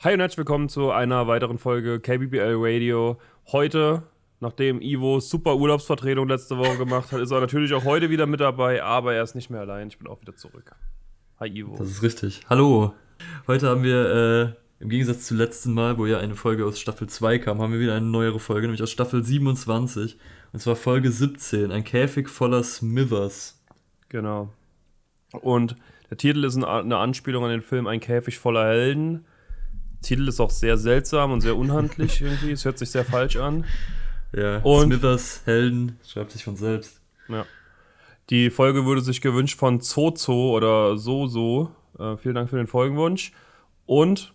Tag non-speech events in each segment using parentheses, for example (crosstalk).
Hi und herzlich willkommen zu einer weiteren Folge KBBL Radio. Heute, nachdem Ivo super Urlaubsvertretung letzte Woche gemacht hat, ist er natürlich auch heute wieder mit dabei, aber er ist nicht mehr allein. Ich bin auch wieder zurück. Hi Ivo. Das ist richtig. Hallo. Heute haben wir äh, im Gegensatz zum letzten Mal, wo ja eine Folge aus Staffel 2 kam, haben wir wieder eine neuere Folge, nämlich aus Staffel 27. Und zwar Folge 17, ein Käfig voller Smithers. Genau. Und der Titel ist eine Anspielung an den Film Ein Käfig voller Helden. Der Titel ist auch sehr seltsam und sehr unhandlich (laughs) irgendwie. Es hört sich sehr falsch an. Ja, und Smithers Helden schreibt sich von selbst. Ja. Die Folge wurde sich gewünscht von Zozo oder Soso. Äh, vielen Dank für den Folgenwunsch. Und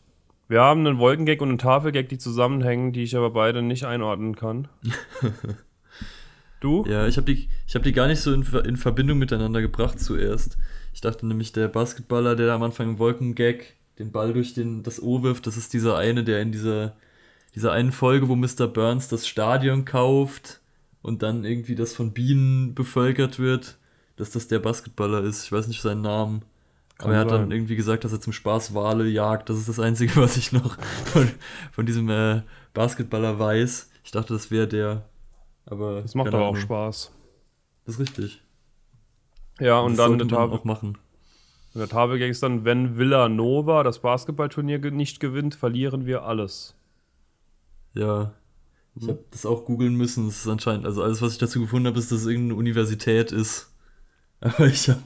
wir haben einen Wolkengag und einen Tafelgag, die zusammenhängen, die ich aber beide nicht einordnen kann. (laughs) Du? Ja, ich habe die, hab die gar nicht so in, in Verbindung miteinander gebracht zuerst. Ich dachte nämlich, der Basketballer, der am Anfang im Wolkengag den Ball durch den, das O wirft, das ist dieser eine, der in dieser, dieser einen Folge, wo Mr. Burns das Stadion kauft und dann irgendwie das von Bienen bevölkert wird, dass das der Basketballer ist. Ich weiß nicht seinen Namen. Kann aber er hat sein. dann irgendwie gesagt, dass er zum Spaß Wale jagt. Das ist das Einzige, (laughs) was ich noch von, von diesem äh, Basketballer weiß. Ich dachte, das wäre der. Aber das macht aber auch Spaß. Das ist richtig. Ja, und, und dann Tafel auch machen. Und der Tafelgag ist dann, wenn Villanova das Basketballturnier nicht gewinnt, verlieren wir alles. Ja. Ich habe das auch googeln müssen. Das ist anscheinend, also alles, was ich dazu gefunden habe, ist, dass es irgendeine Universität ist. (laughs) Aber ich habe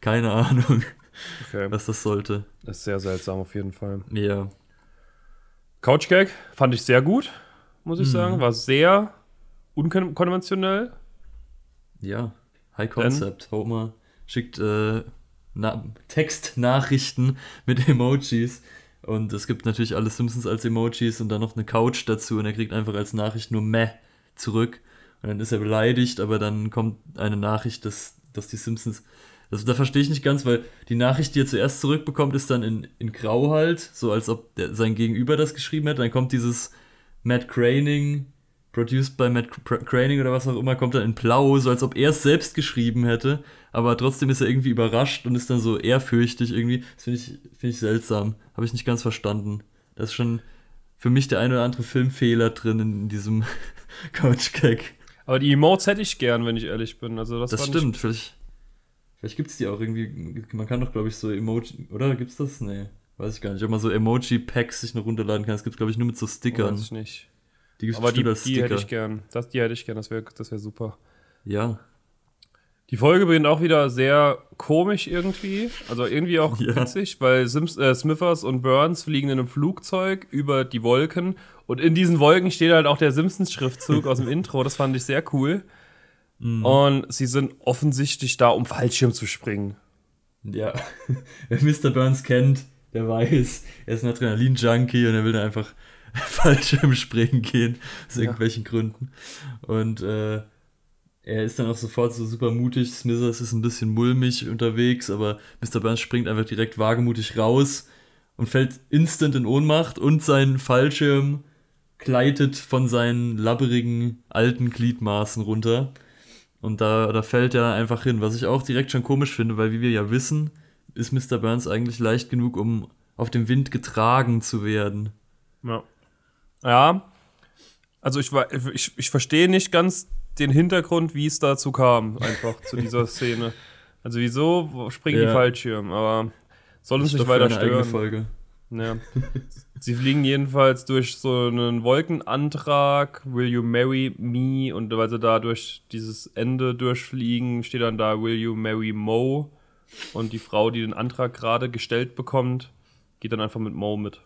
keine Ahnung, okay. was das sollte. Das ist sehr seltsam auf jeden Fall. Ja. Couchgag fand ich sehr gut, muss ich hm. sagen. War sehr unkonventionell. Ja, High Concept. Denn, Homer schickt äh, Textnachrichten mit Emojis. Und es gibt natürlich alle Simpsons als Emojis und dann noch eine Couch dazu und er kriegt einfach als Nachricht nur meh zurück. Und dann ist er beleidigt, aber dann kommt eine Nachricht, dass, dass die Simpsons. Also da verstehe ich nicht ganz, weil die Nachricht, die er zuerst zurückbekommt, ist dann in, in Grau halt, so als ob der, sein Gegenüber das geschrieben hätte. Dann kommt dieses Matt Craning produced by Matt Craning oder was auch immer, kommt dann in Blau, so als ob er es selbst geschrieben hätte, aber trotzdem ist er irgendwie überrascht und ist dann so ehrfürchtig irgendwie. Das finde ich, find ich seltsam. Habe ich nicht ganz verstanden. Das ist schon für mich der ein oder andere Filmfehler drin in diesem (laughs) Couch-Gag. Aber die Emotes hätte ich gern, wenn ich ehrlich bin. Also das, das stimmt, vielleicht, vielleicht gibt es die auch irgendwie. Man kann doch, glaube ich, so Emoji. Oder gibt es das? Nee, weiß ich gar nicht. Ob man so Emoji-Packs sich noch runterladen kann. Das gibt es, glaube ich, nur mit so Stickern. Weiß ich nicht. Die gibt's Aber die, die hätte ich gern. Das, die hätte ich gern, das wäre das wär super. Ja. Die Folge beginnt auch wieder sehr komisch irgendwie. Also irgendwie auch (laughs) ja. witzig, weil Sims, äh, Smithers und Burns fliegen in einem Flugzeug über die Wolken. Und in diesen Wolken steht halt auch der Simpsons-Schriftzug aus dem (laughs) Intro. Das fand ich sehr cool. Mhm. Und sie sind offensichtlich da, um Fallschirm zu springen. Ja. (laughs) Wer Mr. Burns kennt, der weiß, er ist ein Adrenalin-Junkie und er will dann einfach (laughs) Fallschirmspringen gehen, aus ja. irgendwelchen Gründen. Und äh, er ist dann auch sofort so super mutig. Smithers ist ein bisschen mulmig unterwegs, aber Mr. Burns springt einfach direkt wagemutig raus und fällt instant in Ohnmacht und sein Fallschirm gleitet von seinen labberigen alten Gliedmaßen runter. Und da, da fällt er einfach hin, was ich auch direkt schon komisch finde, weil wie wir ja wissen, ist Mr. Burns eigentlich leicht genug, um auf dem Wind getragen zu werden. Ja. Ja. Also ich, ich, ich verstehe nicht ganz den Hintergrund, wie es dazu kam, einfach zu dieser (laughs) Szene. Also wieso springen ja. die Fallschirm, aber soll uns nicht weiter stören. Folge. Ja. (laughs) Sie fliegen jedenfalls durch so einen Wolkenantrag, Will you marry me? Und weil sie da durch dieses Ende durchfliegen, steht dann da Will you marry Mo? Und die Frau, die den Antrag gerade gestellt bekommt, geht dann einfach mit Mo mit.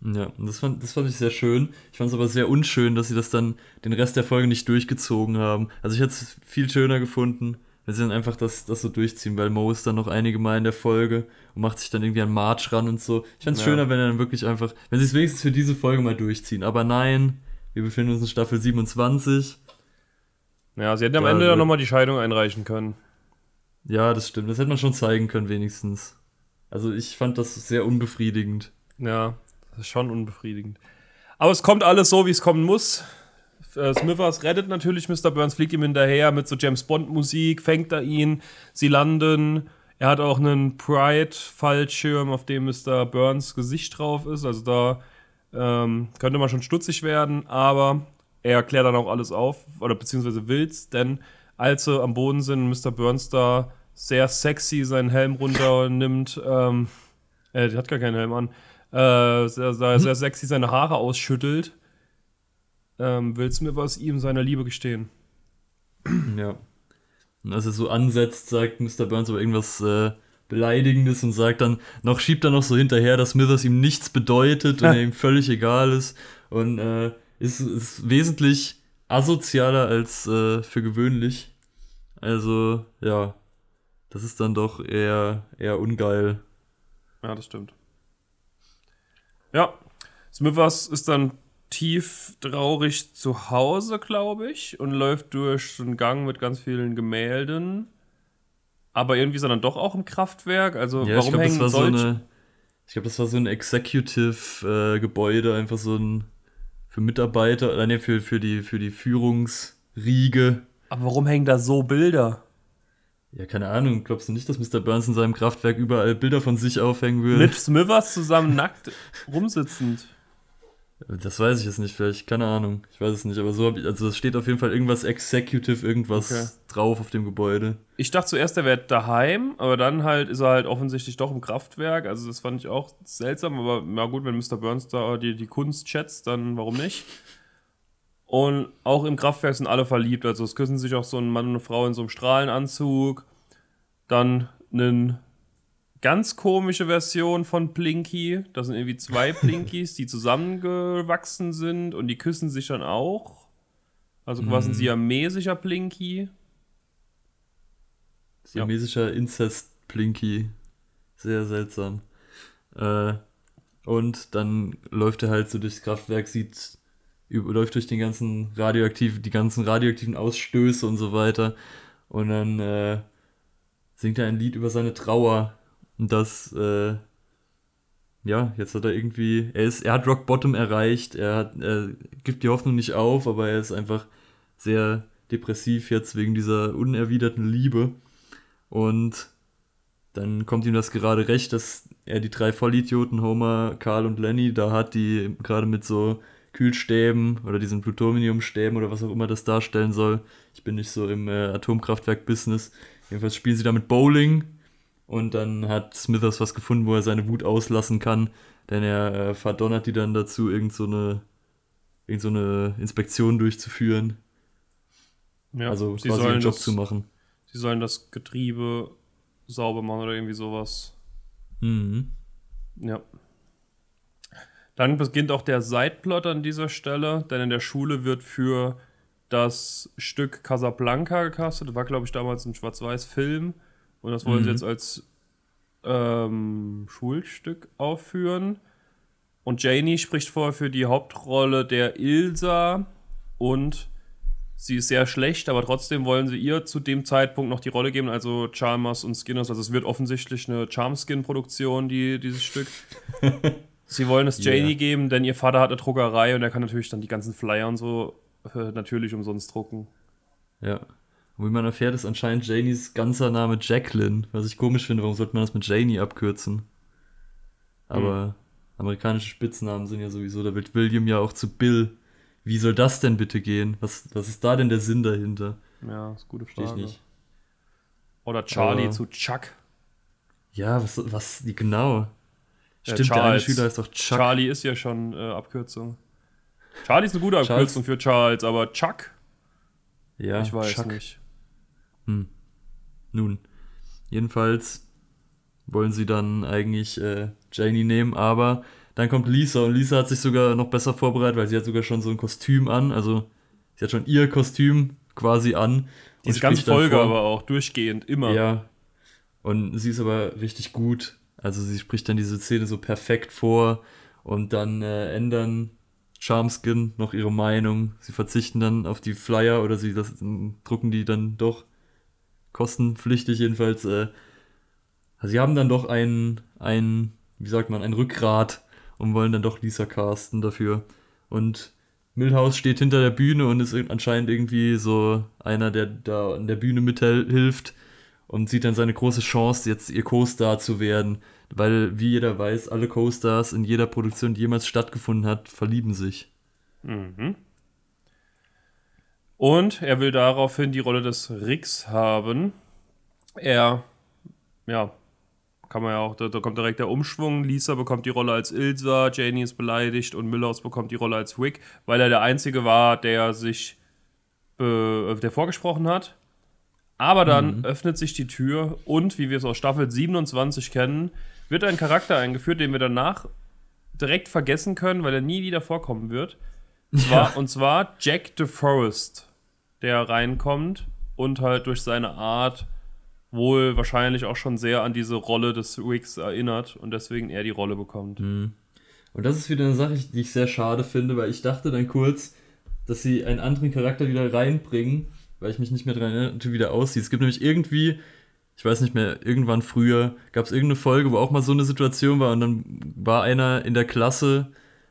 Ja, das fand, das fand ich sehr schön. Ich fand es aber sehr unschön, dass sie das dann den Rest der Folge nicht durchgezogen haben. Also ich hätte es viel schöner gefunden, wenn sie dann einfach das, das so durchziehen, weil Mo ist dann noch einige Mal in der Folge und macht sich dann irgendwie an March ran und so. Ich fände es ja. schöner, wenn er dann wirklich einfach, wenn sie es wenigstens für diese Folge mal durchziehen. Aber nein, wir befinden uns in Staffel 27. Ja, sie hätten am Ende dann nochmal die Scheidung einreichen können. Ja, das stimmt. Das hätte man schon zeigen können, wenigstens. Also ich fand das sehr unbefriedigend. Ja, das ist schon unbefriedigend. Aber es kommt alles so, wie es kommen muss. Äh, Smithers rettet natürlich Mr. Burns, fliegt ihm hinterher mit so James Bond Musik, fängt er ihn, sie landen Er hat auch einen Pride-Fallschirm, auf dem Mr. Burns Gesicht drauf ist. Also da ähm, könnte man schon stutzig werden, aber er klärt dann auch alles auf, oder beziehungsweise will's, denn als sie am Boden sind, Mr. Burns da sehr sexy seinen Helm runternimmt, ähm, er hat gar keinen Helm an, äh, sehr, sehr, sehr sexy seine Haare ausschüttelt, ähm, willst du mir was ihm seiner Liebe gestehen? Ja. Und als er so ansetzt, sagt Mr. Burns aber irgendwas äh, Beleidigendes und sagt dann, noch schiebt er noch so hinterher, dass Smithers ihm nichts bedeutet und (laughs) er ihm völlig egal ist. Und äh, ist, ist wesentlich asozialer als äh, für gewöhnlich. Also, ja, das ist dann doch eher, eher ungeil. Ja, das stimmt. Ja, Smithers ist dann tief traurig zu Hause, glaube ich, und läuft durch so einen Gang mit ganz vielen Gemälden. Aber irgendwie ist er dann doch auch im Kraftwerk. Also ja, warum ich glaub, hängen das solche... so eine, Ich glaube, das war so ein Executive-Gebäude, einfach so ein für Mitarbeiter, oder nee, für, für, die, für die Führungsriege. Aber warum hängen da so Bilder? Ja, keine Ahnung. Glaubst du nicht, dass Mr. Burns in seinem Kraftwerk überall Bilder von sich aufhängen würde? Mit Smithers zusammen nackt rumsitzend. Das weiß ich jetzt nicht, vielleicht, keine Ahnung. Ich weiß es nicht, aber so habe ich, also es steht auf jeden Fall irgendwas Executive, irgendwas Okay. drauf auf dem Gebäude. Ich dachte zuerst, er wäre daheim, aber dann halt ist er halt offensichtlich doch im Kraftwerk. Also das fand ich auch seltsam, aber na gut, wenn Mr. Burns da die, die Kunst schätzt, dann warum nicht? Und auch im Kraftwerk sind alle verliebt. Also es küssen sich auch so ein Mann und eine Frau in so einem Strahlenanzug. Dann eine ganz komische Version von Blinky. Das sind irgendwie zwei Blinkys, die zusammengewachsen sind und die küssen sich dann auch. Also quasi ein siamesischer Blinky. Ja. Siamesischer Incest-Plinky. Sehr seltsam. Äh, und dann läuft er halt so durchs Kraftwerk, sieht, läuft durch den ganzen radioaktiven, die ganzen radioaktiven Ausstöße und so weiter. Und dann äh, singt er ein Lied über seine Trauer. Und das, äh, ja, jetzt hat er irgendwie, er ist, er hat Rock Bottom erreicht, er hat, er gibt die Hoffnung nicht auf, aber er ist einfach sehr depressiv jetzt wegen dieser unerwiderten Liebe. Und dann kommt ihm das gerade recht, dass er die drei Vollidioten, Homer, Karl und Lenny, da hat, die gerade mit so Kühlstäben oder diesen Plutoniumstäben oder was auch immer das darstellen soll. Ich bin nicht so im äh, Atomkraftwerk-Business. Jedenfalls spielen sie damit Bowling und dann hat Smithers was gefunden, wo er seine Wut auslassen kann, denn er äh, verdonnert die dann dazu, irgend so eine, irgend so eine Inspektion durchzuführen. Ja, also sie quasi einen Job das, zu machen. Sie sollen das Getriebe sauber machen oder irgendwie sowas. Mhm. Ja. Dann beginnt auch der Sideplot an dieser Stelle, denn in der Schule wird für das Stück Casablanca gecastet. Das war, glaube ich, damals ein Schwarz-Weiß-Film. Und das wollen sie Mhm. jetzt als ähm, Schulstück aufführen. Und Janie spricht vorher für die Hauptrolle der Ilsa und sie ist sehr schlecht, aber trotzdem wollen sie ihr zu dem Zeitpunkt noch die Rolle geben, also Chalmers und Skinners. Also es wird offensichtlich eine Charmskin-Produktion, die, dieses Stück. (laughs) sie wollen es Janie Ja. geben, denn ihr Vater hat eine Druckerei und er kann natürlich dann die ganzen Flyer und so äh, natürlich umsonst drucken. Ja. Und wie man erfährt, ist anscheinend Janies ganzer Name Jacqueline, was ich komisch finde. Warum sollte man das mit Janie abkürzen? Aber amerikanische Spitznamen sind ja sowieso, da wird William ja auch zu Bill. Wie soll das denn bitte gehen? Was, was ist da denn der Sinn dahinter? Ja, ist eine gute Verstehe ich Frage. nicht. Oder Charlie Aber- zu Chuck. Ja, was, was, die- Ja, Stimmt, der eine Charles. Schüler ist doch Chuck. Charlie ist ja schon äh, Abkürzung. Charlie ist eine gute Charles- Abkürzung für Charles, aber Chuck, ja, ich weiß Chuck. nicht. Nun, jedenfalls wollen sie dann eigentlich äh, Janie nehmen, aber dann kommt Lisa und Lisa hat sich sogar noch besser vorbereitet, weil sie hat sogar schon so ein Kostüm an, also sie hat schon ihr Kostüm quasi an. Die ist ganz spricht dann Folge aber auch, durchgehend, immer. Ja. Und sie ist aber richtig gut. Also sie spricht dann diese Szene so perfekt vor und dann äh, ändern Charmskin noch ihre Meinung. Sie verzichten dann auf die Flyer oder sie das, drucken die dann doch kostenpflichtig jedenfalls. Äh, sie haben dann doch ein, ein, wie sagt man, ein Rückgrat und wollen dann doch Lisa casten dafür. Und Milhouse steht hinter der Bühne und ist anscheinend irgendwie so einer, der da an der Bühne mithilft. Und sieht dann seine große Chance, jetzt ihr Co-Star zu werden. Weil, wie jeder weiß, alle Co-Stars in jeder Produktion, die jemals stattgefunden hat, verlieben sich. Mhm. Und er will daraufhin die Rolle des Ricks haben. Er, ja, kann man ja auch, da, da, kommt direkt der Umschwung. Lisa bekommt die Rolle als Ilsa, Janie ist beleidigt und Millhouse bekommt die Rolle als Rick, weil er der Einzige war, der sich, äh, der vorgesprochen hat. Aber dann mhm. öffnet sich die Tür und, wie wir es aus Staffel 27 kennen, wird ein Charakter eingeführt, den wir danach direkt vergessen können, weil er nie wieder vorkommen wird. Und zwar, ja. und zwar Jack DeForest, der reinkommt und halt durch seine Art wohl wahrscheinlich auch schon sehr an diese Rolle des Wicks erinnert und deswegen er die Rolle bekommt. Mhm. Und das ist wieder eine Sache, die ich sehr schade finde, weil ich dachte dann kurz, dass sie einen anderen Charakter wieder reinbringen, weil ich mich nicht mehr daran erinnere, wie der aussieht. Es gibt nämlich irgendwie, ich weiß nicht mehr, irgendwann früher gab es irgendeine Folge, wo auch mal so eine Situation war und dann war einer in der Klasse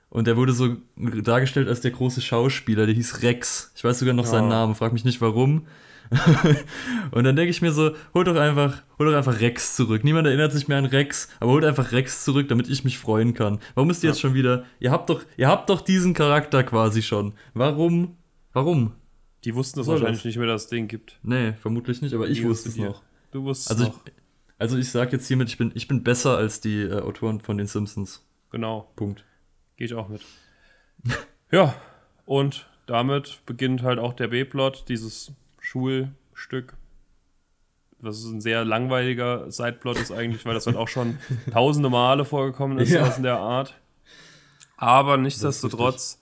und der wurde so dargestellt als der große Schauspieler, der hieß Rex. Ich weiß sogar noch oh. seinen Namen, frag mich nicht warum. (laughs) und dann denke ich mir so, hol doch einfach, hol doch einfach Rex zurück. Niemand erinnert sich mehr an Rex, aber holt einfach Rex zurück, damit ich mich freuen kann. Warum ist die ja. jetzt schon wieder? Ihr habt doch, ihr habt doch diesen Charakter quasi schon. Warum? Warum? Die wussten das wahrscheinlich nicht mehr, dass es den gibt. Nee, vermutlich nicht, aber ich die wusste es noch. Du wusstest also noch. Ich, also ich sag jetzt hiermit, ich bin, ich bin besser als die äh, Autoren von den Simpsons. Genau. Punkt. Gehe ich auch mit. (laughs) ja, und damit beginnt halt auch der B-Plot, dieses Schulstück, was ein sehr langweiliger Sideplot ist eigentlich, weil das halt auch schon (laughs) tausende Male vorgekommen ist, ja. was in der Art. Aber nichtsdestotrotz,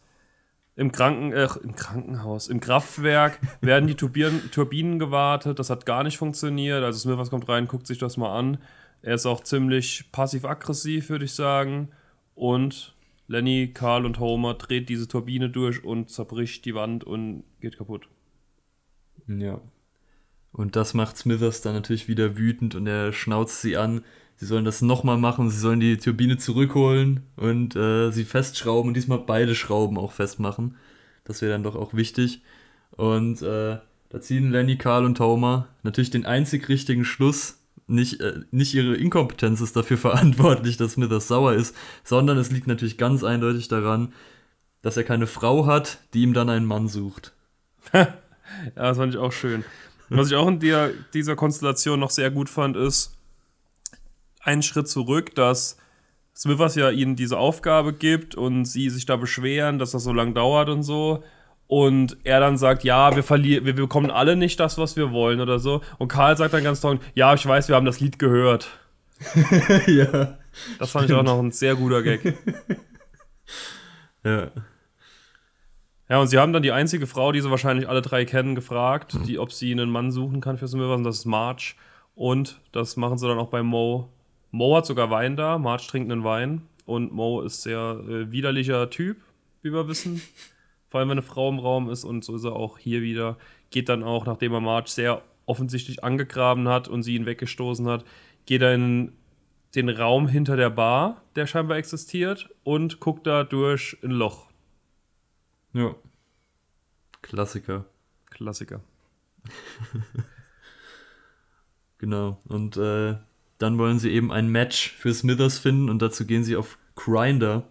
im, Kranken, äh, im Krankenhaus, im Kraftwerk (laughs) werden die Turbinen, Turbinen gewartet. Das hat gar nicht funktioniert. Also Smithers kommt rein, guckt sich das mal an. Er ist auch ziemlich passiv-aggressiv, würde ich sagen. Und Lenny, Karl und Homer dreht diese Turbine durch und zerbricht die Wand und geht kaputt. Ja. Und das macht Smithers dann natürlich wieder wütend und er schnauzt sie an. Sie sollen das nochmal machen, sie sollen die Turbine zurückholen und äh, sie festschrauben und diesmal beide Schrauben auch festmachen. Das wäre dann doch auch wichtig. Und äh, da ziehen Lenny, Karl und Homer natürlich den einzig richtigen Schluss. Nicht, äh, nicht ihre Inkompetenz ist dafür (laughs) verantwortlich, dass Smithers sauer ist, sondern es liegt natürlich ganz eindeutig daran, dass er keine Frau hat, die ihm dann einen Mann sucht. (laughs) Ja, das fand ich auch schön. Was ich auch in der, dieser Konstellation noch sehr gut fand, ist einen Schritt zurück, dass Smithers ja ihnen diese Aufgabe gibt und sie sich da beschweren, dass das so lange dauert und so. Und er dann sagt, ja, wir verlieren, wir bekommen alle nicht das, was wir wollen oder so. Und Karl sagt dann ganz toll, ja, ich weiß, wir haben das Lied gehört. (laughs) ja. Das fand ich auch noch ein sehr guter Gag. ja. Ja, und sie haben dann die einzige Frau, die sie wahrscheinlich alle drei kennen, gefragt, mhm. die, ob sie einen Mann suchen kann für Smithers, und das ist Marge. Und das machen sie dann auch bei Mo. Mo hat sogar Wein da, Marge trinkt einen Wein. Und Mo ist sehr äh, widerlicher Typ, wie wir wissen. (laughs) Vor allem, wenn eine Frau im Raum ist. Und so ist er auch hier wieder. Geht dann auch, nachdem er Marge sehr offensichtlich angegraben hat und sie ihn weggestoßen hat, geht er in den Raum hinter der Bar, der scheinbar existiert, und guckt da durch ein Loch. Ja. Klassiker. Klassiker. (laughs) genau. Und äh, dann wollen sie eben ein Match für Smithers finden und dazu gehen sie auf Grinder.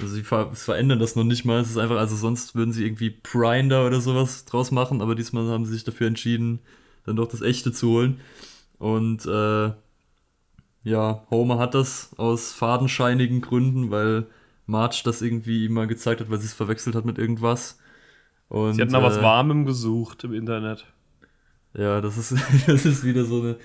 Also sie ver verändern das noch nicht mal. Es ist einfach, also sonst würden sie irgendwie Grinder oder sowas draus machen, aber diesmal haben sie sich dafür entschieden, dann doch das echte zu holen. Und äh, ja, Homer hat das aus fadenscheinigen Gründen, weil March das irgendwie ihm mal gezeigt hat, weil sie es verwechselt hat mit irgendwas. Und, sie hat nach äh, was Warmem gesucht im Internet. Ja, das ist, (laughs) das ist wieder so eine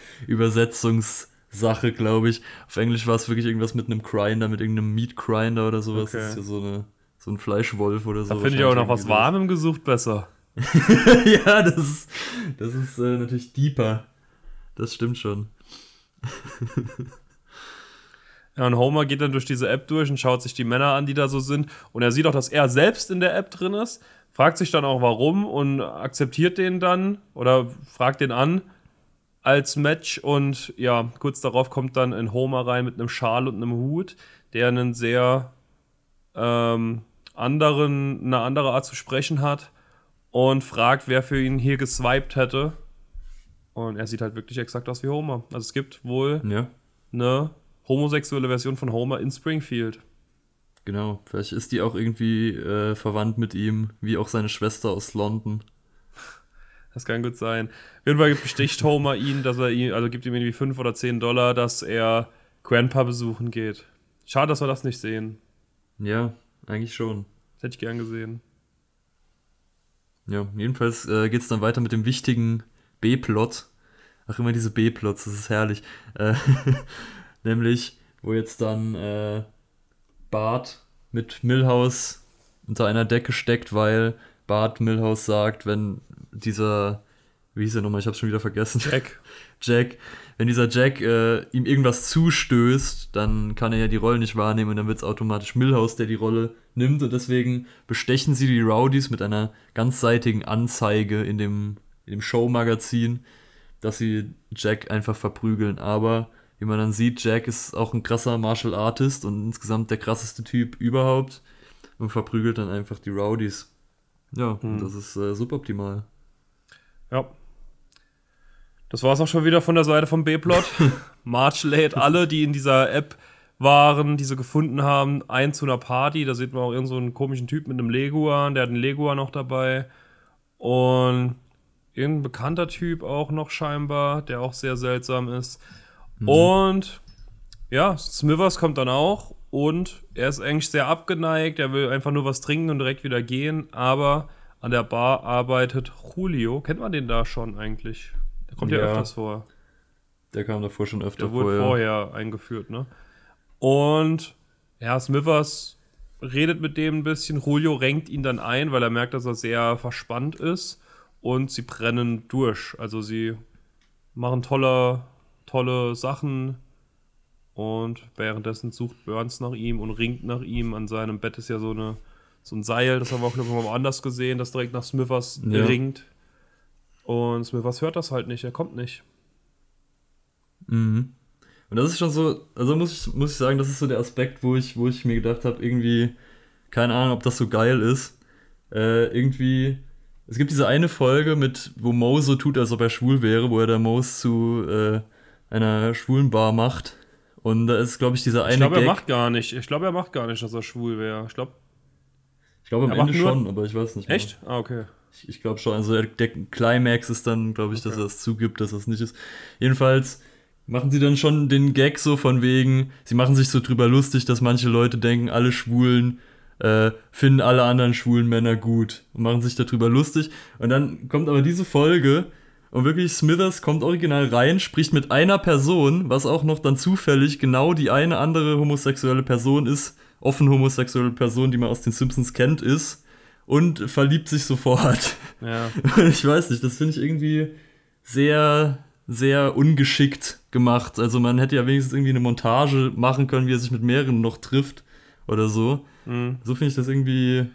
Übersetzungssache, glaube ich. Auf Englisch war es wirklich irgendwas mit einem Grinder, mit irgendeinem Meat Grinder oder sowas. Okay. Das ist ja so, eine, so ein Fleischwolf oder so. Da finde ich auch noch was Warmem gesucht besser. (laughs) ja, das ist, das ist äh, natürlich deeper. Das stimmt schon. Ja, und Homer geht dann durch diese App durch und schaut sich die Männer an, die da so sind. Und er sieht auch, dass er selbst in der App drin ist, fragt sich dann auch warum und akzeptiert den dann oder fragt den an als Match. Und ja, kurz darauf kommt dann ein Homer rein mit einem Schal und einem Hut, der einen sehr ähm, anderen, eine andere Art zu sprechen hat und fragt, wer für ihn hier geswiped hätte. Und er sieht halt wirklich exakt aus wie Homer. Also es gibt wohl Ja, eine homosexuelle Version von Homer in Springfield. genau. Vielleicht ist die auch irgendwie äh, verwandt mit ihm, wie auch seine Schwester aus London. Das kann gut sein. Auf jeden Fall besticht Homer ihn, dass er ihn, also gibt ihm irgendwie 5 oder 10 Dollar, dass er Grandpa besuchen geht. Schade, dass wir das nicht sehen. Ja, eigentlich schon. Das hätte ich gern gesehen. Ja, jedenfalls äh, geht es dann weiter mit dem wichtigen B-Plot. Ach, immer diese B-Plots, das ist herrlich. Äh, (laughs) nämlich, wo jetzt dann äh, Bart mit Milhouse unter einer Decke steckt, weil Bart Milhouse sagt, wenn dieser, wie hieß er nochmal, ich hab's schon wieder vergessen. Jack. (laughs) Jack, wenn dieser Jack äh, ihm irgendwas zustößt, dann kann er ja die Rolle nicht wahrnehmen und dann wird es automatisch Milhouse, der die Rolle nimmt und deswegen bestechen sie die Rowdies mit einer ganzseitigen Anzeige in dem, in dem Showmagazin, dass sie Jack einfach verprügeln. Aber wie man dann sieht, Jack ist auch ein krasser Martial Artist und insgesamt der krasseste Typ überhaupt und verprügelt dann einfach die Rowdies. Ja, Hm. das ist äh, suboptimal. Ja. Das war's auch schon wieder von der Seite vom B-Plot. (laughs) March lädt alle, die in dieser App waren, die sie gefunden haben, ein zu einer Party. Da sieht man auch irgendeinen so einen komischen Typ mit einem Leguan, der hat einen Leguan noch dabei. Und irgendein bekannter Typ auch noch scheinbar, der auch sehr seltsam ist. Und ja, Smithers kommt dann auch und er ist eigentlich sehr abgeneigt. Er will einfach nur was trinken und direkt wieder gehen. Aber an der Bar arbeitet Julio. Kennt man den da schon eigentlich? Der kommt ja, Ja. öfters vor. Der kam davor schon öfter Der wurde vor, vorher eingeführt, ne? Und ja, Smithers redet mit dem ein bisschen. Julio renkt ihn dann ein, weil er merkt, dass er sehr verspannt ist. Und sie brennen durch. Also sie machen tolle, tolle Sachen. Und währenddessen sucht Burns nach ihm und ringt nach ihm. An seinem Bett ist ja so, eine, so ein Seil, das haben wir auch glaube ich, mal woanders gesehen, das direkt nach Smithers Ja. ringt. Und Smithers hört das halt nicht, er kommt nicht. Mhm. Und das ist schon so, also muss ich, muss ich sagen, das ist so der Aspekt, wo ich, wo ich mir gedacht habe, irgendwie, keine Ahnung, ob das so geil ist. Äh, irgendwie, es gibt diese eine Folge mit, wo Mo so tut, als ob er schwul wäre, wo er der Mose zu äh, einer schwulen Bar macht. Und da ist, glaube ich, dieser eine Ich glaube, er Gag. macht gar nicht. Ich glaube, er macht gar nicht, dass er schwul wäre. Ich glaube, ich glaube am er Ende schon, aber ich weiß nicht mehr. echt? Ah, okay. Ich, ich glaube schon. Also der, der Climax ist dann, glaube ich, dass Okay. er es zugibt, dass es nicht ist. Jedenfalls machen sie dann schon den Gag so von wegen, sie machen sich so drüber lustig, dass manche Leute denken, alle Schwulen äh, finden alle anderen schwulen Männer gut und machen sich darüber lustig. Und dann kommt aber diese Folge und wirklich Smithers kommt original rein, spricht mit einer Person, was auch noch dann zufällig genau die eine andere homosexuelle Person ist, offen homosexuelle Person, die man aus den Simpsons kennt, ist und verliebt sich sofort. Ja. (laughs) ich weiß nicht, das finde ich irgendwie sehr, sehr ungeschickt gemacht. Also man hätte ja wenigstens irgendwie eine Montage machen können, wie er sich mit mehreren noch trifft oder so. Mhm. So finde ich das irgendwie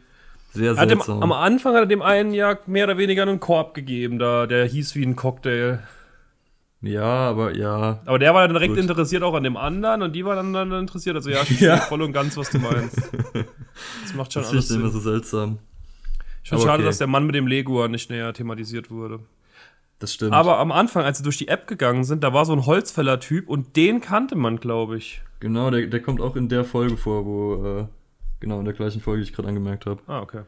sehr hat dem, seltsam. am Anfang hat er dem einen ja mehr oder weniger einen Korb gegeben, da, der hieß wie ein Cocktail. ja, aber ja. Aber der war dann direkt Gut. interessiert auch an dem anderen und die war dann, dann interessiert. Also ja, (laughs) ich Ja. voll und ganz, was du meinst. (laughs) Das macht schon Das alles ich immer Sinn. so seltsam. Ich finde schade, okay. dass der Mann mit dem Leguan nicht näher thematisiert wurde. Das stimmt. Aber am Anfang, als sie durch die App gegangen sind, da war so ein Holzfäller-Typ und den kannte man, glaube ich. genau, der, der kommt auch in der Folge vor, wo, äh, genau, in der gleichen Folge, die ich gerade angemerkt habe. Ah, okay.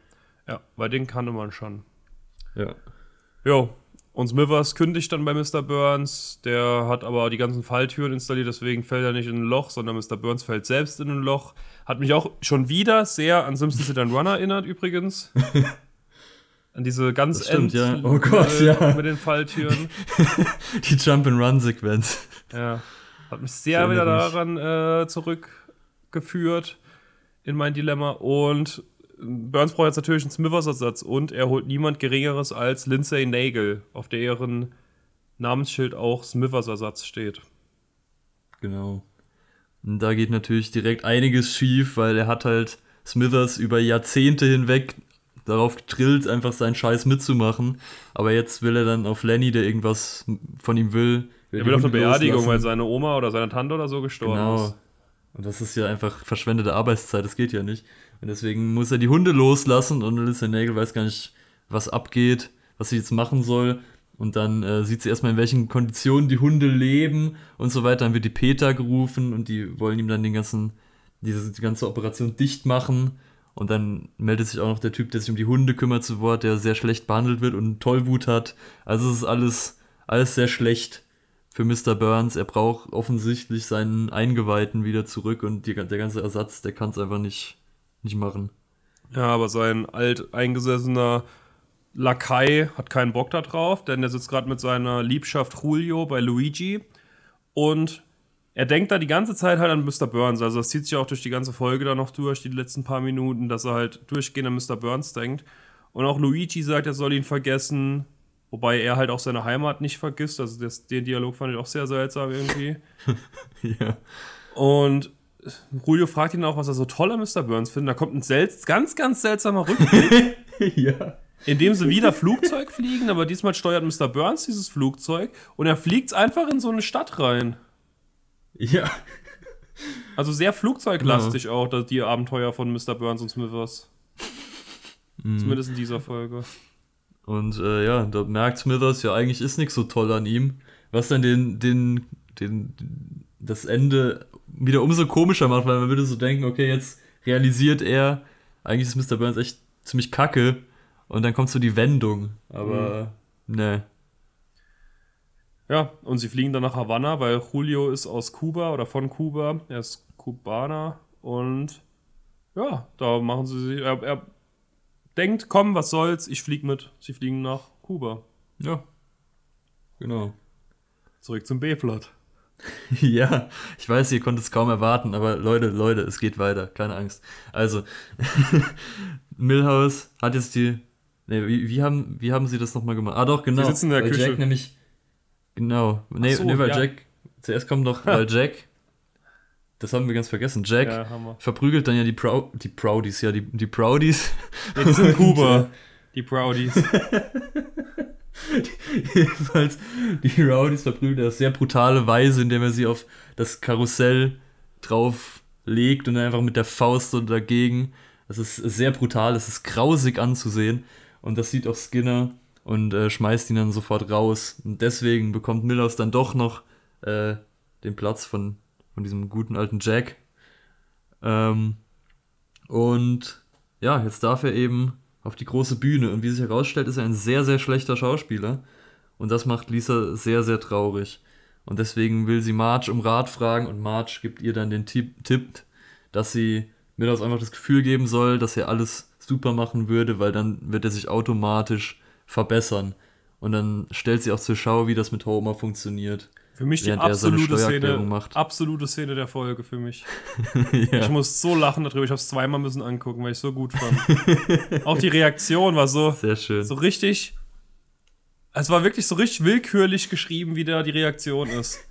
Ja, weil den kannte man schon. Ja. Jo, und Smithers kündigt dann bei Mr. Burns. Der hat aber die ganzen Falltüren installiert, deswegen fällt er nicht in ein Loch, sondern Mr. Burns fällt selbst in ein Loch. Hat mich auch schon wieder sehr an Simpsons Hit and Run erinnert, übrigens. (laughs) An diese ganz Das stimmt, ja. End- Oh Gott, ja. Mit den Falltüren. (laughs) Die Jump-and-Run-Sequenz. Ja. Hat mich sehr Ich wieder daran äh, zurückgeführt in mein Dilemma. Und Burns braucht jetzt natürlich einen Smithers-Ersatz und er holt niemand Geringeres als Lindsay Nagel, auf deren Namensschild auch Smithers-Ersatz steht. Genau. Und da geht natürlich direkt einiges schief, weil er hat halt Smithers über Jahrzehnte hinweg darauf getrillt, einfach seinen Scheiß mitzumachen. Aber jetzt will er dann auf Lenny, der irgendwas von ihm will. Er will auf eine Beerdigung, weil loslassen. seine Oma oder seine Tante oder so gestorben Genau. ist. Und das ist ja einfach verschwendete Arbeitszeit, das geht ja nicht. Und deswegen muss er die Hunde loslassen und Lindsay Nagel weiß gar nicht, was abgeht, was sie jetzt machen soll. Und dann äh, sieht sie erstmal, in welchen Konditionen die Hunde leben und so weiter. Dann wird die Peter gerufen und die wollen ihm dann den ganzen, diese, die ganze Operation dicht machen. Und dann meldet sich auch noch der Typ, der sich um die Hunde kümmert, zu Wort, der sehr schlecht behandelt wird und Tollwut hat. Also es ist alles, alles sehr schlecht für Mr. Burns. Er braucht offensichtlich seinen Eingeweihten wieder zurück und die, der ganze Ersatz, der kann es einfach nicht, nicht machen. Ja, aber sein alteingesessener Lakai hat keinen Bock da drauf, denn er sitzt gerade mit seiner Liebschaft Julio bei Luigi und er denkt da die ganze Zeit halt an Mr. Burns. Also das zieht sich auch durch die ganze Folge da noch durch, die letzten paar Minuten, dass er halt durchgehend an Mr. Burns denkt. Und auch Luigi sagt, er soll ihn vergessen. Wobei er halt auch seine Heimat nicht vergisst. Also das, den Dialog fand ich auch sehr seltsam irgendwie. (laughs) ja. Und Julio fragt ihn auch, was er so toll an Mr. Burns findet. Da kommt ein selts ganz, ganz seltsamer Rückblick. (laughs) ja. Indem sie wieder Flugzeug fliegen, aber diesmal steuert Mr. Burns dieses Flugzeug und er fliegt einfach in so eine Stadt rein. Ja. Also sehr flugzeuglastig genau. auch, die Abenteuer von Mr. Burns und Smithers. Mm. Zumindest in dieser Folge. Und äh, ja, da merkt Smithers, ja, eigentlich ist nichts so toll an ihm. Was dann den, den, den, das Ende wieder umso komischer macht, weil man würde so denken, okay, jetzt realisiert er, eigentlich ist Mr. Burns echt ziemlich kacke. Und dann kommt so die Wendung. Aber, mhm. ne. Ja, und sie fliegen dann nach Havanna, weil Julio ist aus Kuba oder von Kuba. Er ist Kubaner. Und ja, da machen sie sich. Er, er denkt, komm, was soll's, ich flieg mit. Sie fliegen nach Kuba. Ja. Genau. Zurück zum B-Plot. (laughs) ja, ich weiß, ihr konntet es kaum erwarten, aber Leute, Leute, es geht weiter, keine Angst. Also, (laughs) Milhouse hat jetzt die. Ne, wie, wie, haben, wie haben sie das nochmal gemacht? Ah, doch, genau. Sie sitzen in der weil Küche. Jack nämlich. Genau. Nee, so, nee weil ja. Jack. Zuerst kommt doch, weil (laughs) Jack das haben wir ganz vergessen. Jack ja, verprügelt dann ja die, Prou die Proudies, ja, die, die Proudies. Ja, die (laughs) sind Kuba, die Proudies. (laughs) Jedenfalls, die Rowdies verprügelt er auf sehr brutale Weise, indem er sie auf das Karussell drauf legt und dann einfach mit der Faust so dagegen. Das ist sehr brutal, es ist grausig anzusehen. Und das sieht auch Skinner und äh, schmeißt ihn dann sofort raus. Und deswegen bekommt Millers dann doch noch äh, den Platz von von diesem guten alten Jack. Ähm, und ja, jetzt darf er eben auf die große Bühne. Und wie sich herausstellt, ist er ein sehr, sehr schlechter Schauspieler. Und das macht Lisa sehr, sehr traurig. Und deswegen will sie Marge um Rat fragen und Marge gibt ihr dann den Tipp, Tipp dass sie mir das einfach das Gefühl geben soll, dass er alles super machen würde, weil dann wird er sich automatisch verbessern. Und dann stellt sie auch zur Schau, wie das mit Homer funktioniert. Für mich die absolute Szene, macht. absolute Szene der Folge für mich. (laughs) ja. Ich muss so lachen darüber. Ich habe es zweimal müssen angucken, weil ich es so gut fand. (laughs) Auch die Reaktion war so, Sehr schön. so richtig. Es war wirklich so richtig willkürlich geschrieben, wie da die Reaktion ist.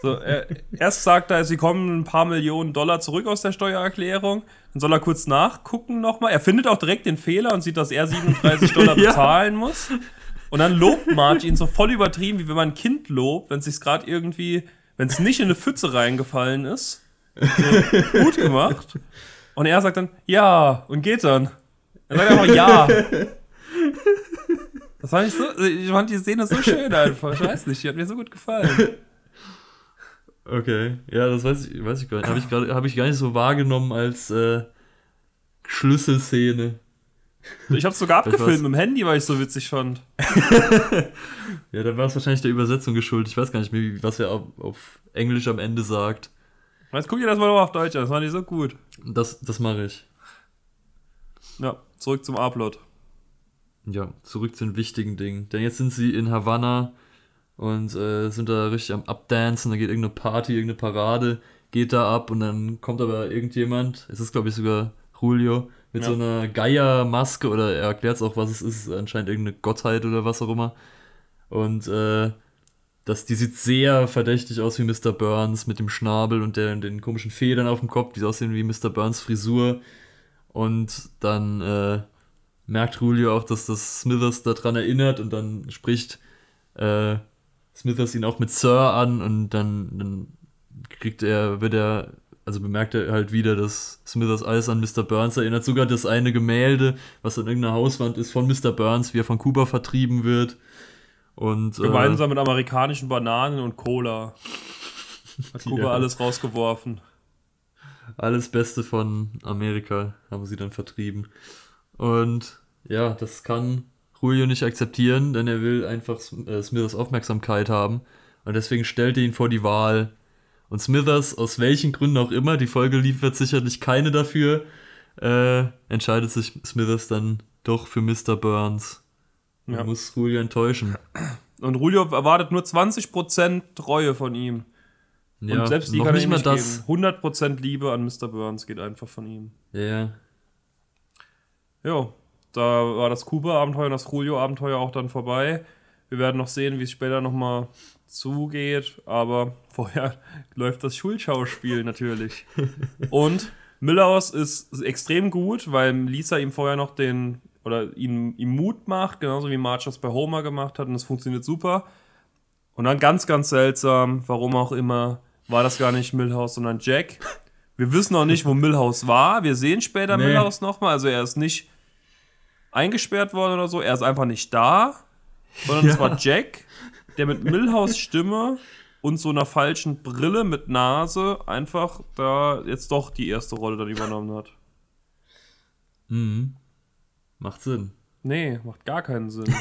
So, er, erst sagt er, sie kommen ein paar Millionen Dollar zurück aus der Steuererklärung. Dann soll er kurz nachgucken nochmal. Er findet auch direkt den Fehler und sieht, dass er (laughs) 37 Dollar bezahlen ja. muss. Und dann lobt Marge ihn so voll übertrieben, wie wenn man ein Kind lobt, wenn es sich gerade irgendwie, wenn es nicht in eine Pfütze reingefallen ist. So, gut gemacht. Und er sagt dann, ja, und geht dann. Er sagt einfach ja. Das fand ich so, ich fand die Szene so schön einfach. Ich weiß nicht, die hat mir so gut gefallen. Okay, ja, das weiß ich, weiß ich gar nicht. Habe ich, hab ich gar nicht so wahrgenommen als äh, Schlüsselszene. Ich habe sogar (laughs) abgefilmt mit dem Handy, weil ich es so witzig fand. (laughs) ja, dann war es wahrscheinlich der Übersetzung geschuldet. Ich weiß gar nicht mehr, was er auf, auf Englisch am Ende sagt. Jetzt guck dir das mal auf Deutsch an, das war nicht so gut. Das, das mache ich. Ja, zurück zum A-Plot. Ja, zurück zu den wichtigen Dingen. Denn jetzt sind sie in Havanna und äh, sind da richtig am Abdancen. Da geht irgendeine Party, irgendeine Parade, geht da ab und dann kommt aber irgendjemand, es ist glaube ich sogar Julio, mit ja. so einer Geiermaske oder er erklärt es auch, was es ist, anscheinend irgendeine Gottheit oder was auch immer. Und äh, das, die sieht sehr verdächtig aus wie Mr. Burns mit dem Schnabel und der, den komischen Federn auf dem Kopf, die aussehen wie Mr. Burns Frisur. Und dann äh, merkt Julio auch, dass das Smithers daran erinnert und dann spricht äh, Smithers ihn auch mit Sir an und dann, dann kriegt er, wird er also bemerkt er halt wieder, dass Smithers alles an Mr. Burns erinnert. Sogar das eine Gemälde, was an irgendeiner Hauswand ist von Mr. Burns, wie er von Kuba vertrieben wird. Und, Gemeinsam äh, mit amerikanischen Bananen und Cola. Hat Kuba (laughs) ja. alles rausgeworfen. Alles Beste von Amerika haben sie dann vertrieben. Und ja, das kann Julio nicht akzeptieren, denn er will einfach äh, Smithers Aufmerksamkeit haben. Und deswegen stellt er ihn vor die Wahl. Und Smithers, aus welchen Gründen auch immer, die Folge liefert sicherlich keine dafür, äh, entscheidet sich Smithers dann doch für Mr. Burns. Ja. Muss Julio enttäuschen. Und Julio erwartet nur 20% Treue von ihm. Ja, und selbst die kann nicht mal das. Geben. 100% Liebe an Mr. Burns geht einfach von ihm. Ja. Yeah. Ja, da war das Cooper-Abenteuer und das Julio-Abenteuer auch dann vorbei. Wir werden noch sehen, wie es später nochmal zugeht, aber vorher (laughs) läuft das Schulschauspiel natürlich. und Millhouse ist extrem gut, weil Lisa ihm vorher noch den oder ihm, ihm Mut macht, genauso wie Marge das bei Homer gemacht hat und es funktioniert super. Und dann ganz, ganz seltsam, warum auch immer, war das gar nicht Millhouse, sondern Jack. Wir wissen auch nicht, wo Millhouse war. Wir sehen später nee. Millhouse nochmal. Also er ist nicht eingesperrt worden oder so. Er ist einfach nicht da. Sondern ja. es war Jack, der mit Millhouse Stimme und so einer falschen Brille mit Nase einfach da jetzt doch die erste Rolle dann übernommen hat. Mhm. Macht Sinn. Nee, macht gar keinen Sinn. (laughs)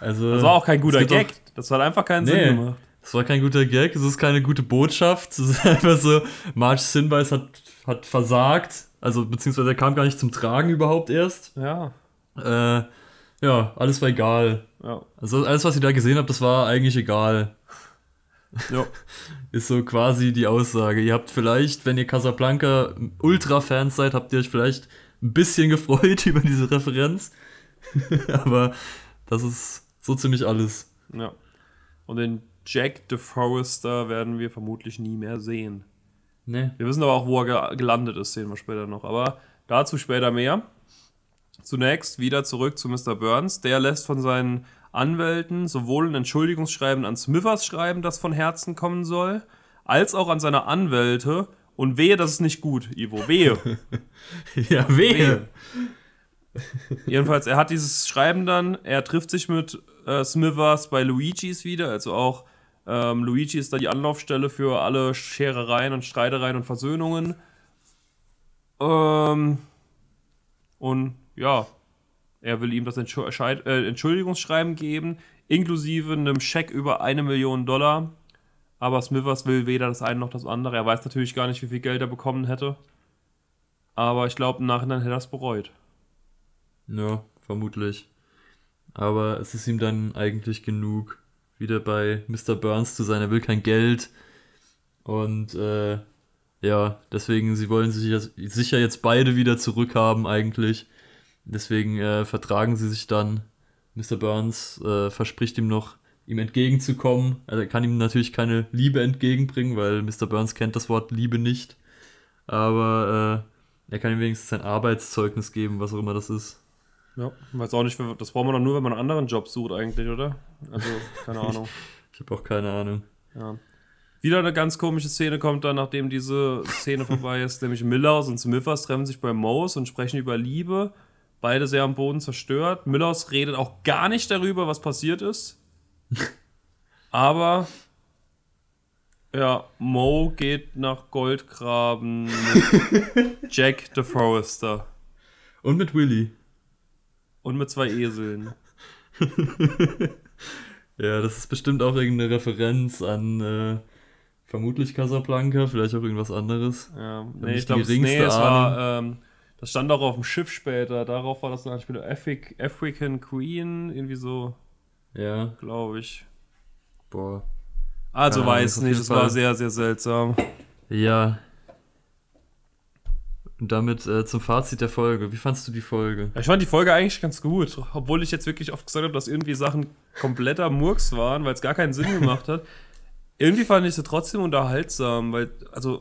also, das war auch kein guter Gag. Auch, das hat einfach keinen nee, Sinn gemacht. Das war kein guter Gag, es ist keine gute Botschaft. Es ist (laughs) einfach so, Marge Sinbeiß hat, hat versagt. Also, beziehungsweise er kam gar nicht zum Tragen überhaupt erst. Ja. Äh, ja, alles war egal. Ja. Also, alles, was ich da gesehen habe, das war eigentlich egal. Ja. (laughs) Ist so quasi die Aussage. Ihr habt vielleicht, wenn ihr Casablanca Ultra-Fans seid, habt ihr euch vielleicht ein bisschen (laughs) gefreut (laughs) über diese Referenz. Aber das ist so ziemlich alles. Ja. Und den Jack the Forester werden wir vermutlich nie mehr sehen. Nee. Wir wissen aber auch, wo er gelandet ist, sehen wir später noch. Aber dazu später mehr. Zunächst wieder zurück zu Mr. Burns. Der lässt von seinen Anwälten sowohl ein Entschuldigungsschreiben an Smithers schreiben, das von Herzen kommen soll, als auch an seine Anwälte. Und wehe, das ist nicht gut, Ivo. Wehe. (laughs) ja, wehe. wehe. Jedenfalls, er hat dieses Schreiben dann, er trifft sich mit äh, Smithers bei Luigis wieder, also auch ähm, Luigi ist da die Anlaufstelle für alle Scherereien und Streitereien und Versöhnungen. Ähm, und ja, er will ihm das äh, Entschuldigungsschreiben geben, inklusive einem Scheck über eine Million Dollar. Aber Smithers will weder das eine noch das andere. Er weiß natürlich gar nicht, wie viel Geld er bekommen hätte. Aber ich glaube, im Nachhinein hätte er es bereut. Ja, vermutlich. Aber es ist ihm dann eigentlich genug, wieder bei Mr. Burns zu sein. Er will kein Geld. Und äh, ja, deswegen, sie wollen sich sicher jetzt beide wieder zurückhaben eigentlich. Deswegen äh, vertragen sie sich dann. Mr. Burns äh, verspricht ihm noch, ihm entgegenzukommen. Also er kann ihm natürlich keine Liebe entgegenbringen, weil Mr. Burns kennt das Wort Liebe nicht. Aber äh, er kann ihm wenigstens sein Arbeitszeugnis geben, was auch immer das ist. Ja, weiß auch nicht, das braucht man doch nur, wenn man einen anderen Job sucht eigentlich, oder? Also, keine (laughs) Ahnung. ich habe auch keine Ahnung. Ja. Wieder eine ganz komische Szene kommt dann, nachdem diese Szene vorbei ist, nämlich Millers und Smithers treffen sich bei Moos und sprechen über Liebe. Beide sehr am Boden zerstört. Millers redet auch gar nicht darüber, was passiert ist. (laughs) Aber ja, Mo geht nach Goldgraben mit (laughs) Jack the Forester. Und mit Willy. Und mit zwei Eseln. (laughs) ja, das ist bestimmt auch irgendeine Referenz an äh, vermutlich Casablanca, vielleicht auch irgendwas anderes. Ja, nee, ich glaube, nee, es war, ähm, das stand auch auf dem Schiff später. Darauf war das dann später Afri African Queen, irgendwie so. Ja. Glaube ich. Boah. Also ja, weiß nicht, es war sehr, sehr seltsam. Ja, und damit äh, zum Fazit der Folge. Wie fandest du die Folge? ich fand die Folge eigentlich ganz gut. Obwohl ich jetzt wirklich oft gesagt habe, dass irgendwie Sachen kompletter Murks waren, weil es gar keinen Sinn gemacht hat. (laughs) Irgendwie fand ich sie trotzdem unterhaltsam, weil, also,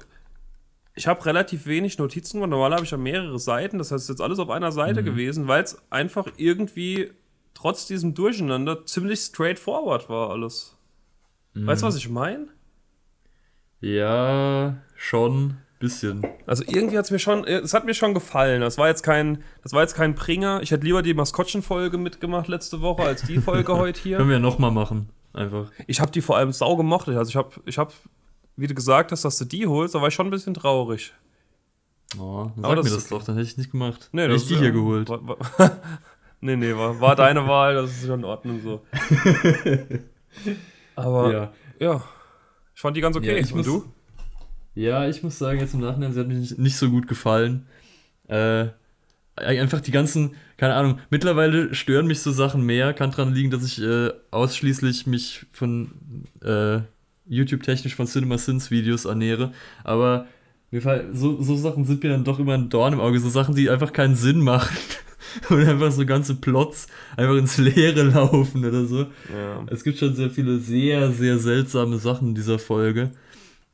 ich habe relativ wenig Notizen gemacht. Normalerweise habe ich ja mehrere Seiten. Das heißt, es ist jetzt alles auf einer Seite mhm. gewesen, weil es einfach irgendwie trotz diesem Durcheinander ziemlich straightforward war alles. Mhm. Weißt du, was ich meine? Ja, schon. bisschen. Also irgendwie hat es mir schon, es hat mir schon gefallen. Das war jetzt kein, das war jetzt kein Bringer. Ich hätte lieber die Maskottchenfolge mitgemacht letzte Woche als die Folge (laughs) heute hier. Können wir ja nochmal machen, einfach. Ich habe die vor allem sau gemocht. Also ich habe, ich habe, wie du gesagt hast, dass du die holst, da war ich schon ein bisschen traurig. Oh, dann sag das mir ist das doch, dann hätte ich nicht gemacht. Nee, hätte das ich die ist- hier geholt. War, war, (laughs) nee, nee, war, war deine Wahl, das ist schon in Ordnung so. (laughs) Aber ja, Ja. ich fand die ganz okay. Ja, ich Und muss- du? Ja, ich muss sagen, jetzt im Nachhinein, sie hat mir nicht, nicht so gut gefallen. Äh, einfach die ganzen, keine Ahnung, mittlerweile stören mich so Sachen mehr. Kann dran liegen, dass ich äh, ausschließlich mich von äh, YouTube-technisch von Cinema Sins Videos ernähre. Aber mir fall, so, so Sachen sind mir dann doch immer ein Dorn im Auge. So Sachen, die einfach keinen Sinn machen. (laughs) Und einfach so ganze Plots einfach ins Leere laufen oder so. Ja. Es gibt schon sehr viele sehr, sehr seltsame Sachen in dieser Folge.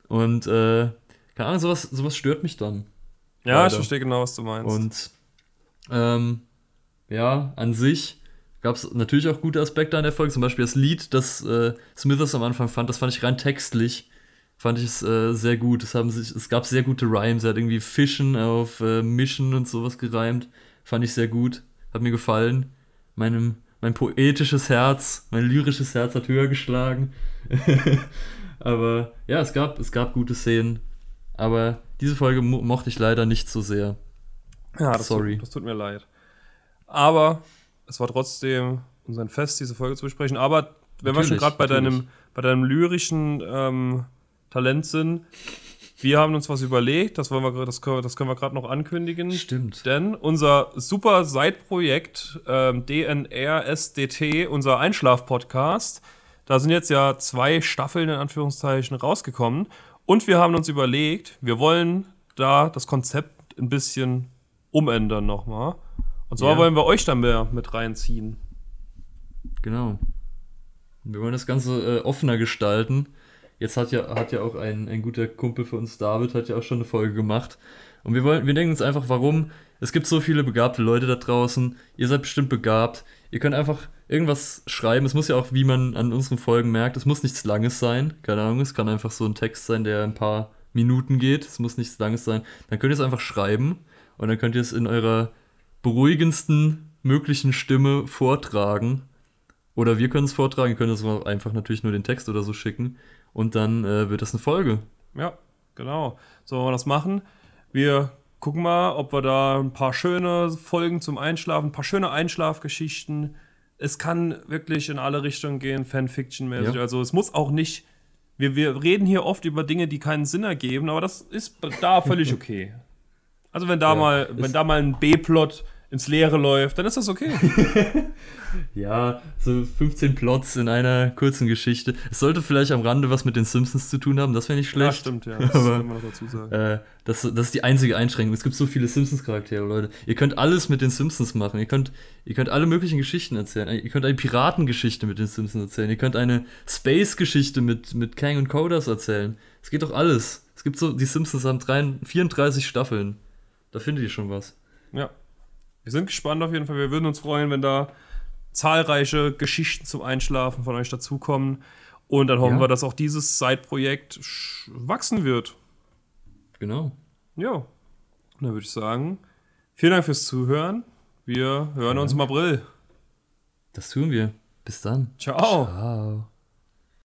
Und, äh, keine Ahnung, sowas, sowas stört mich dann. Ja, Leider. ich verstehe genau, was du meinst. Und, ähm, ja, an sich gab es natürlich auch gute Aspekte an der Folge. Zum Beispiel das Lied, das äh, Smithers am Anfang fand, das fand ich rein textlich. Fand ich es äh, sehr gut. Es, haben sich, es gab sehr gute Rhymes. Er hat irgendwie Fischen auf äh, Mischen und sowas gereimt. Fand ich sehr gut. Hat mir gefallen. Meinem, mein poetisches Herz, mein lyrisches Herz hat höher geschlagen. (laughs) Aber ja, es gab, es gab gute Szenen. Aber diese Folge mo mochte ich leider nicht so sehr. ja, das, sorry. Tut, das tut mir leid. Aber es war trotzdem uns ein Fest, diese Folge zu besprechen. Aber wenn wir schon Natürlich, gerade bei natürlich. deinem, bei deinem lyrischen ähm, Talent sind, wir haben uns was überlegt, das, wollen wir, das können wir, das können wir gerade noch ankündigen. Stimmt. Denn unser super Side-Projekt ähm, DNRSDT, unser Einschlaf-Podcast, da sind jetzt ja zwei Staffeln in Anführungszeichen rausgekommen. Und wir haben uns überlegt, wir wollen da das Konzept ein bisschen umändern nochmal. Und zwar Ja. wollen wir euch dann mehr mit reinziehen. Genau. Wir wollen das Ganze äh, offener gestalten. Jetzt hat ja, hat ja auch ein, ein guter Kumpel für uns, David, hat ja auch schon eine Folge gemacht. Und wir wollen, wir denken uns einfach, warum? Es gibt so viele begabte Leute da draußen. Ihr seid bestimmt begabt. Ihr könnt einfach irgendwas schreiben. Es muss ja auch, wie man an unseren Folgen merkt, es muss nichts Langes sein. Keine Ahnung, es kann einfach so ein Text sein, der ein paar Minuten geht. Es muss nichts Langes sein. Dann könnt ihr es einfach schreiben und dann könnt ihr es in eurer beruhigendsten möglichen Stimme vortragen. Oder wir können es vortragen, ihr könnt es einfach natürlich nur den Text oder so schicken. Und dann äh, wird das eine Folge. Ja, genau. So wollen wir das machen. Wir gucken mal, ob wir da ein paar schöne Folgen zum Einschlafen, ein paar schöne Einschlafgeschichten. Es kann wirklich in alle Richtungen gehen, Fanfiction-mäßig. Ja. Also es muss auch nicht. Wir, wir reden hier oft über Dinge, die keinen Sinn ergeben, aber das ist da völlig (laughs) okay. Also wenn da Ja, mal, wenn da mal ein B-Plot ins Leere läuft, dann ist das okay. (laughs) Ja, so 15 Plots in einer kurzen Geschichte. Es sollte vielleicht am Rande was mit den Simpsons zu tun haben, das wäre nicht ja, schlecht. stimmt, ja. (laughs) Das Aber- man dazu sagen. Äh, das, das ist die einzige Einschränkung. Es gibt so viele Simpsons-Charaktere, Leute. Ihr könnt alles mit den Simpsons machen. Ihr könnt, ihr könnt alle möglichen Geschichten erzählen. Ihr könnt eine Piratengeschichte mit den Simpsons erzählen. Ihr könnt eine Space-Geschichte mit, mit Kang und Kodas erzählen. Es geht doch alles. Es gibt so, die Simpsons haben 33, 34 Staffeln. Da findet ihr schon was. Ja. Wir sind gespannt auf jeden Fall. Wir würden uns freuen, wenn da zahlreiche Geschichten zum Einschlafen von euch dazukommen. Und dann hoffen Ja. wir, dass auch dieses Side-Projekt wachsen wird. Genau. Ja. Und dann würde ich sagen, vielen Dank fürs Zuhören. Wir hören uns im April. Das tun wir. Bis dann. Ciao. Ciao.